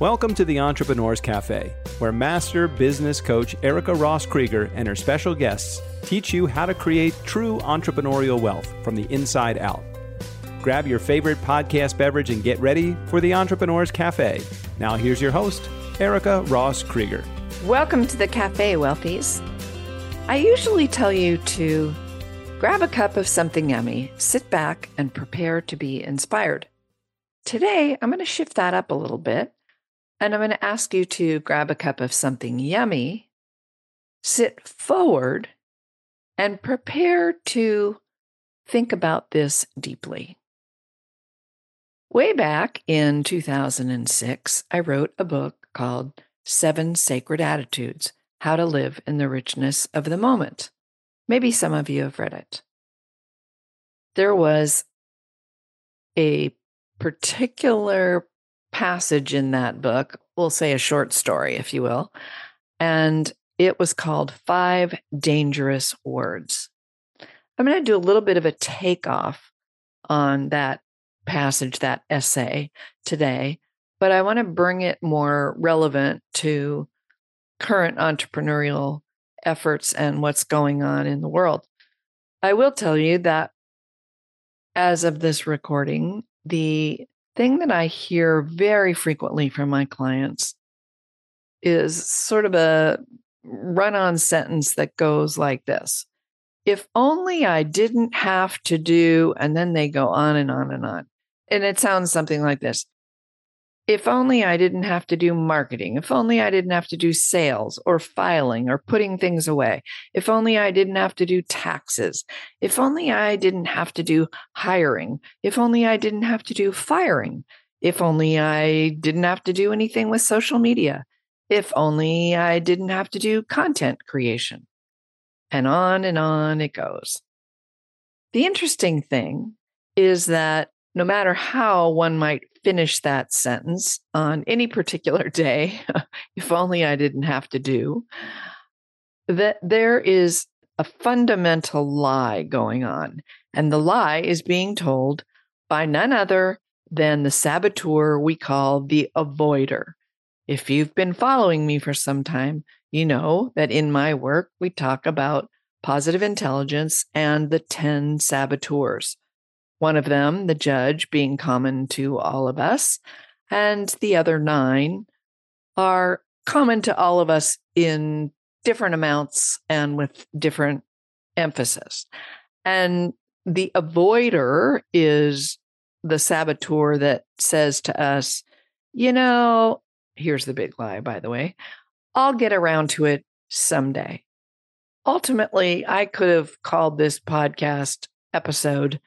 Welcome to the Entrepreneurs Cafe, where master business coach Erica Ross Krieger and her special guests teach you how to create true entrepreneurial wealth from the inside out. Grab your favorite podcast beverage and get ready for the Entrepreneurs Cafe. Now, here's your host, Erica Ross Krieger. Welcome to the Cafe, Wealthies. I usually tell you to grab a cup of something yummy, sit back, and prepare to be inspired. Today, I'm going to shift that up a little bit and I'm going to ask you to grab a cup of something yummy, sit forward, and prepare to think about this deeply. Way back in 2006, I wrote a book called Seven Sacred Attitudes How to Live in the Richness of the Moment. Maybe some of you have read it. There was a particular passage in that book. We'll say a short story, if you will. And it was called Five Dangerous Words. I'm going to do a little bit of a takeoff on that passage, that essay today, but I want to bring it more relevant to current entrepreneurial efforts and what's going on in the world. I will tell you that as of this recording, the thing that I hear very frequently from my clients is sort of a run on sentence that goes like this If only I didn't have to do, and then they go on and on and on. And it sounds something like this if only I didn't have to do marketing, if only I didn't have to do sales or filing or putting things away, if only I didn't have to do taxes, if only I didn't have to do hiring, if only I didn't have to do firing, if only I didn't have to do anything with social media, if only I didn't have to do content creation. And on and on it goes. The interesting thing is that no matter how one might finish that sentence on any particular day, if only I didn't have to do, that there is a fundamental lie going on. And the lie is being told by none other than the saboteur we call the avoider. If you've been following me for some time, you know that in my work, we talk about positive intelligence and the 10 saboteurs. One of them, the judge, being common to all of us, and the other nine are common to all of us in different amounts and with different emphasis. And the avoider is the saboteur that says to us, you know, here's the big lie, by the way, I'll get around to it someday. Ultimately, I could have called this podcast episode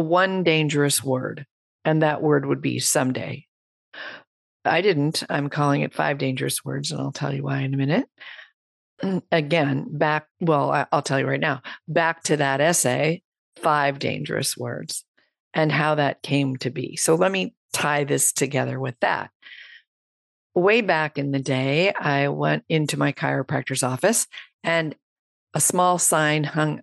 one dangerous word, and that word would be someday. I didn't. I'm calling it five dangerous words, and I'll tell you why in a minute. Again, back, well, I'll tell you right now, back to that essay, five dangerous words, and how that came to be. So let me tie this together with that. Way back in the day, I went into my chiropractor's office, and a small sign hung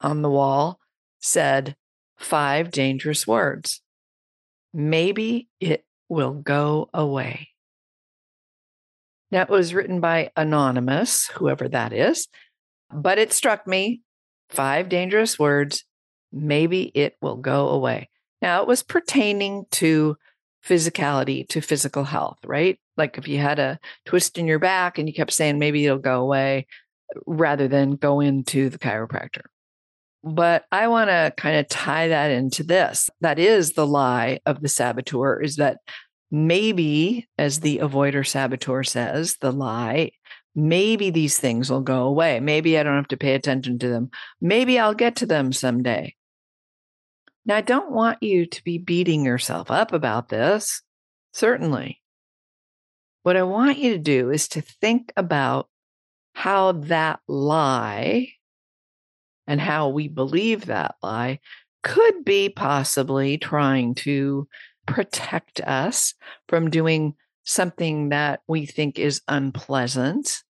on the wall said, five dangerous words. Maybe it will go away. That was written by Anonymous, whoever that is, but it struck me five dangerous words. Maybe it will go away. Now, it was pertaining to physicality, to physical health, right? Like if you had a twist in your back and you kept saying, maybe it'll go away, rather than go into the chiropractor. But I want to kind of tie that into this. That is the lie of the saboteur is that maybe, as the avoider saboteur says, the lie, maybe these things will go away. Maybe I don't have to pay attention to them. Maybe I'll get to them someday. Now, I don't want you to be beating yourself up about this, certainly. What I want you to do is to think about how that lie and how we believe that lie could be possibly trying to protect us from doing something that we think is unpleasant,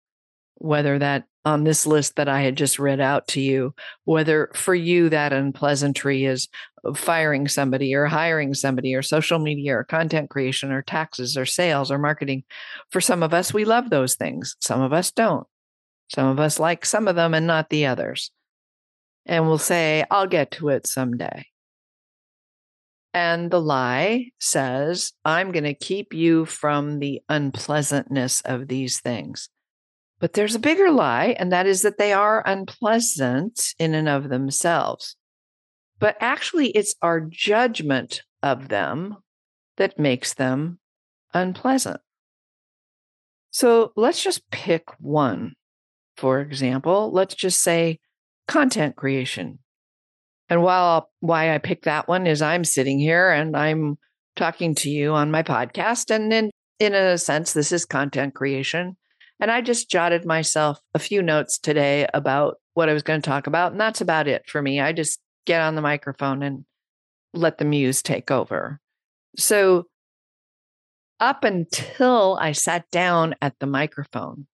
whether that on this list that I had just read out to you, whether for you that unpleasantry is firing somebody or hiring somebody or social media or content creation or taxes or sales or marketing. For some of us, we love those things. Some of us don't. Some of us like some of them and not the others. And we'll say, I'll get to it someday. And the lie says, I'm going to keep you from the unpleasantness of these things. But there's a bigger lie, and that is that they are unpleasant in and of themselves. But actually, it's our judgment of them that makes them unpleasant. So let's just pick one. For example, let's just say content creation. And while why I picked that one is I'm sitting here and I'm talking to you on my podcast. And in, in a sense, this is content creation. And I just jotted myself a few notes today about what I was going to talk about. And that's about it for me. I just get on the microphone and let the muse take over. So, up until I sat down at the microphone,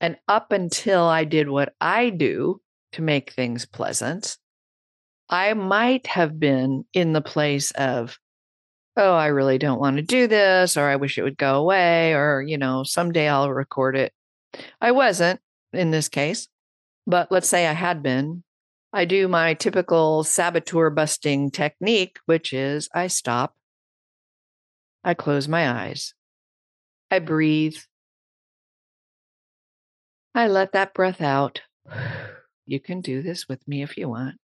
and up until I did what I do to make things pleasant, I might have been in the place of, oh, I really don't want to do this, or I wish it would go away, or, you know, someday I'll record it. I wasn't in this case, but let's say I had been. I do my typical saboteur busting technique, which is I stop, I close my eyes, I breathe, I let that breath out. You can do this with me if you want.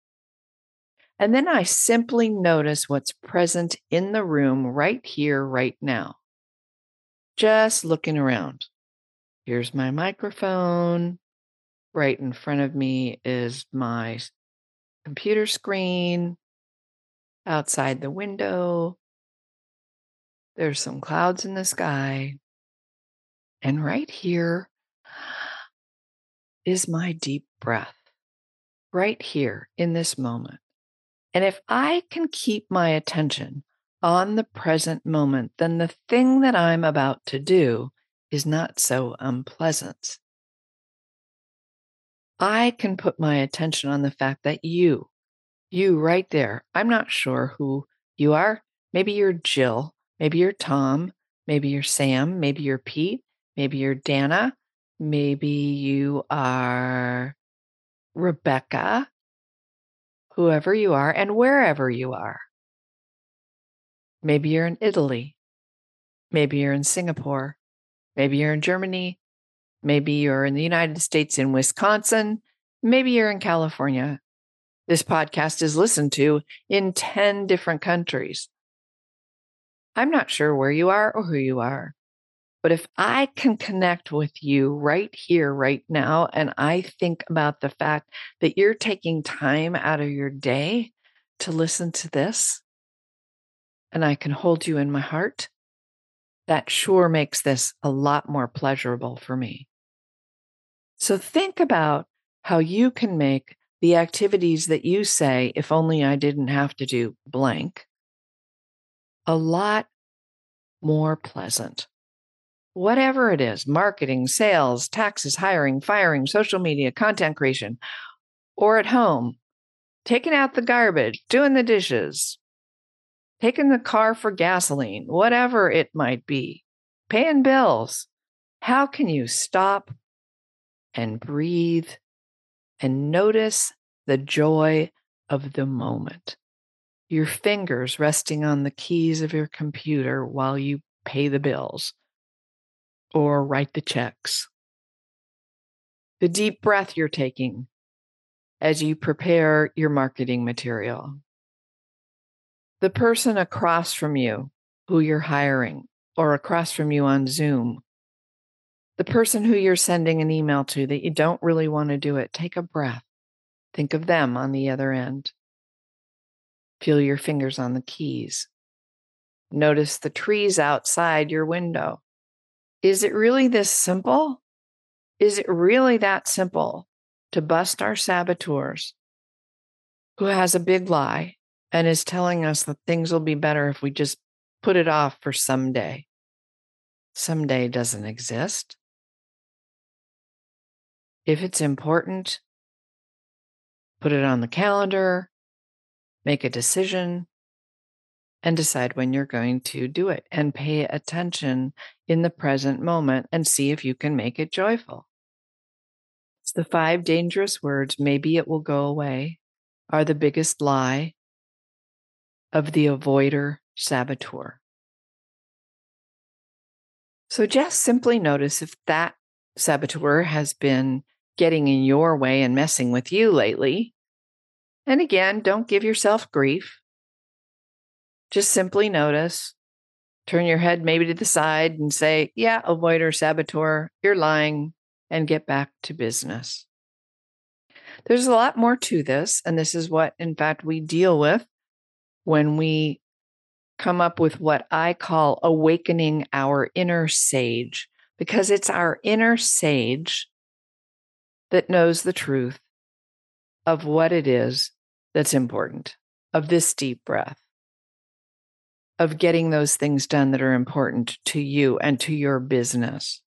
And then I simply notice what's present in the room right here, right now. Just looking around. Here's my microphone. Right in front of me is my computer screen. Outside the window, there's some clouds in the sky. And right here is my deep breath, right here in this moment. And if I can keep my attention on the present moment, then the thing that I'm about to do is not so unpleasant. I can put my attention on the fact that you, you right there, I'm not sure who you are. Maybe you're Jill, maybe you're Tom, maybe you're Sam, maybe you're Pete, maybe you're Dana, maybe you are Rebecca, whoever you are and wherever you are. Maybe you're in Italy. Maybe you're in Singapore. Maybe you're in Germany. Maybe you're in the United States in Wisconsin. Maybe you're in California. This podcast is listened to in 10 different countries. I'm not sure where you are or who you are. But if I can connect with you right here, right now, and I think about the fact that you're taking time out of your day to listen to this, and I can hold you in my heart, that sure makes this a lot more pleasurable for me. So think about how you can make the activities that you say, if only I didn't have to do blank, a lot more pleasant whatever it is marketing, sales, taxes, hiring, firing, social media, content creation, or at home, taking out the garbage, doing the dishes, taking the car for gasoline, whatever it might be, paying bills. How can you stop and breathe and notice the joy of the moment? Your fingers resting on the keys of your computer while you pay the bills or write the checks. The deep breath you're taking as you prepare your marketing material. The person across from you who you're hiring or across from you on Zoom. The person who you're sending an email to that you don't really want to do it, take a breath. Think of them on the other end. Feel your fingers on the keys. Notice the trees outside your window. Is it really this simple? Is it really that simple to bust our saboteurs who has a big lie and is telling us that things will be better if we just put it off for someday? Someday doesn't exist. If it's important, put it on the calendar, make a decision, and decide when you're going to do it and pay attention in the present moment and see if you can make it joyful. The five dangerous words, maybe it will go away, are the biggest lie of the avoider saboteur. So just simply notice if that saboteur has been getting in your way and messing with you lately. And again, don't give yourself grief. Just simply notice, turn your head maybe to the side and say, Yeah, avoider, saboteur, you're lying, and get back to business. There's a lot more to this. And this is what, in fact, we deal with when we come up with what I call awakening our inner sage, because it's our inner sage that knows the truth of what it is that's important, of this deep breath, of getting those things done that are important to you and to your business.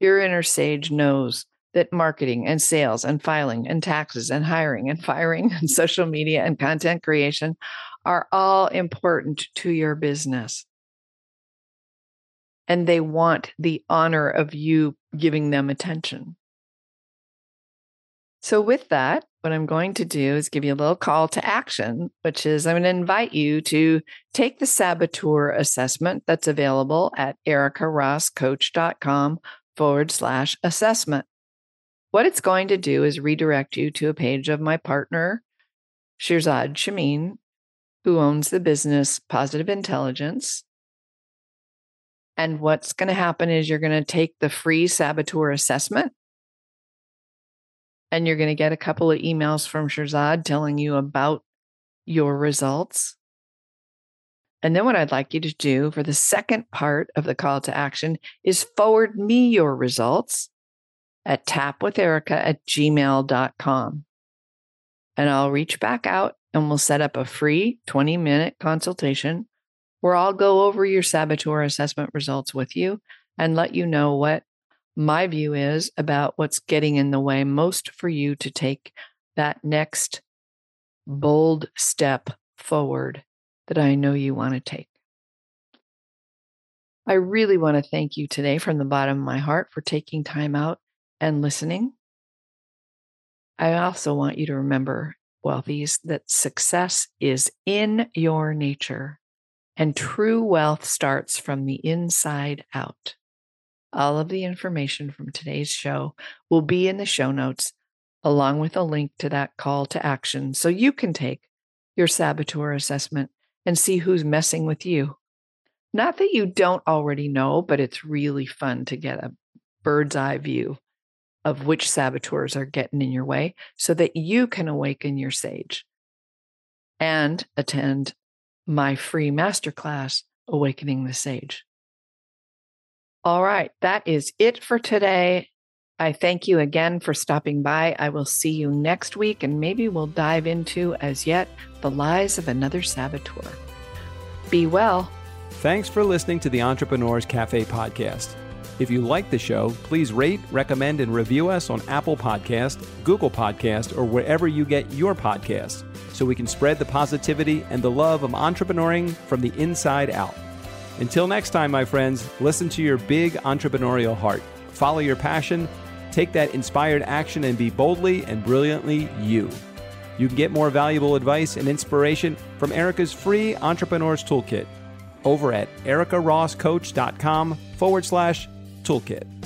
Your inner sage knows that marketing and sales and filing and taxes and hiring and firing and social media and content creation are all important to your business. And they want the honor of you giving them attention. So, with that, what I'm going to do is give you a little call to action, which is I'm going to invite you to take the saboteur assessment that's available at ericarosscoach.com forward slash assessment. What it's going to do is redirect you to a page of my partner, Shirzad Chamine, who owns the business Positive Intelligence. And what's going to happen is you're going to take the free saboteur assessment and you're going to get a couple of emails from Shirzad telling you about your results. And then what I'd like you to do for the second part of the call to action is forward me your results at tapwitherica at gmail.com. And I'll reach back out and we'll set up a free 20 minute consultation where I'll go over your saboteur assessment results with you and let you know what my view is about what's getting in the way most for you to take that next bold step forward that I know you want to take. I really want to thank you today from the bottom of my heart for taking time out and listening. I also want you to remember, wealthies, that success is in your nature and true wealth starts from the inside out. All of the information from today's show will be in the show notes, along with a link to that call to action so you can take your saboteur assessment and see who's messing with you. Not that you don't already know, but it's really fun to get a bird's eye view of which saboteurs are getting in your way so that you can awaken your sage and attend my free masterclass, Awakening the Sage. All right, that is it for today. I thank you again for stopping by. I will see you next week, and maybe we'll dive into as yet the lies of another saboteur. Be well. Thanks for listening to the Entrepreneurs Cafe podcast. If you like the show, please rate, recommend, and review us on Apple Podcast, Google Podcast, or wherever you get your podcasts so we can spread the positivity and the love of entrepreneuring from the inside out. Until next time, my friends, listen to your big entrepreneurial heart, follow your passion, take that inspired action, and be boldly and brilliantly you. You can get more valuable advice and inspiration from Erica's free Entrepreneurs Toolkit over at ericarosscoach.com forward slash toolkit.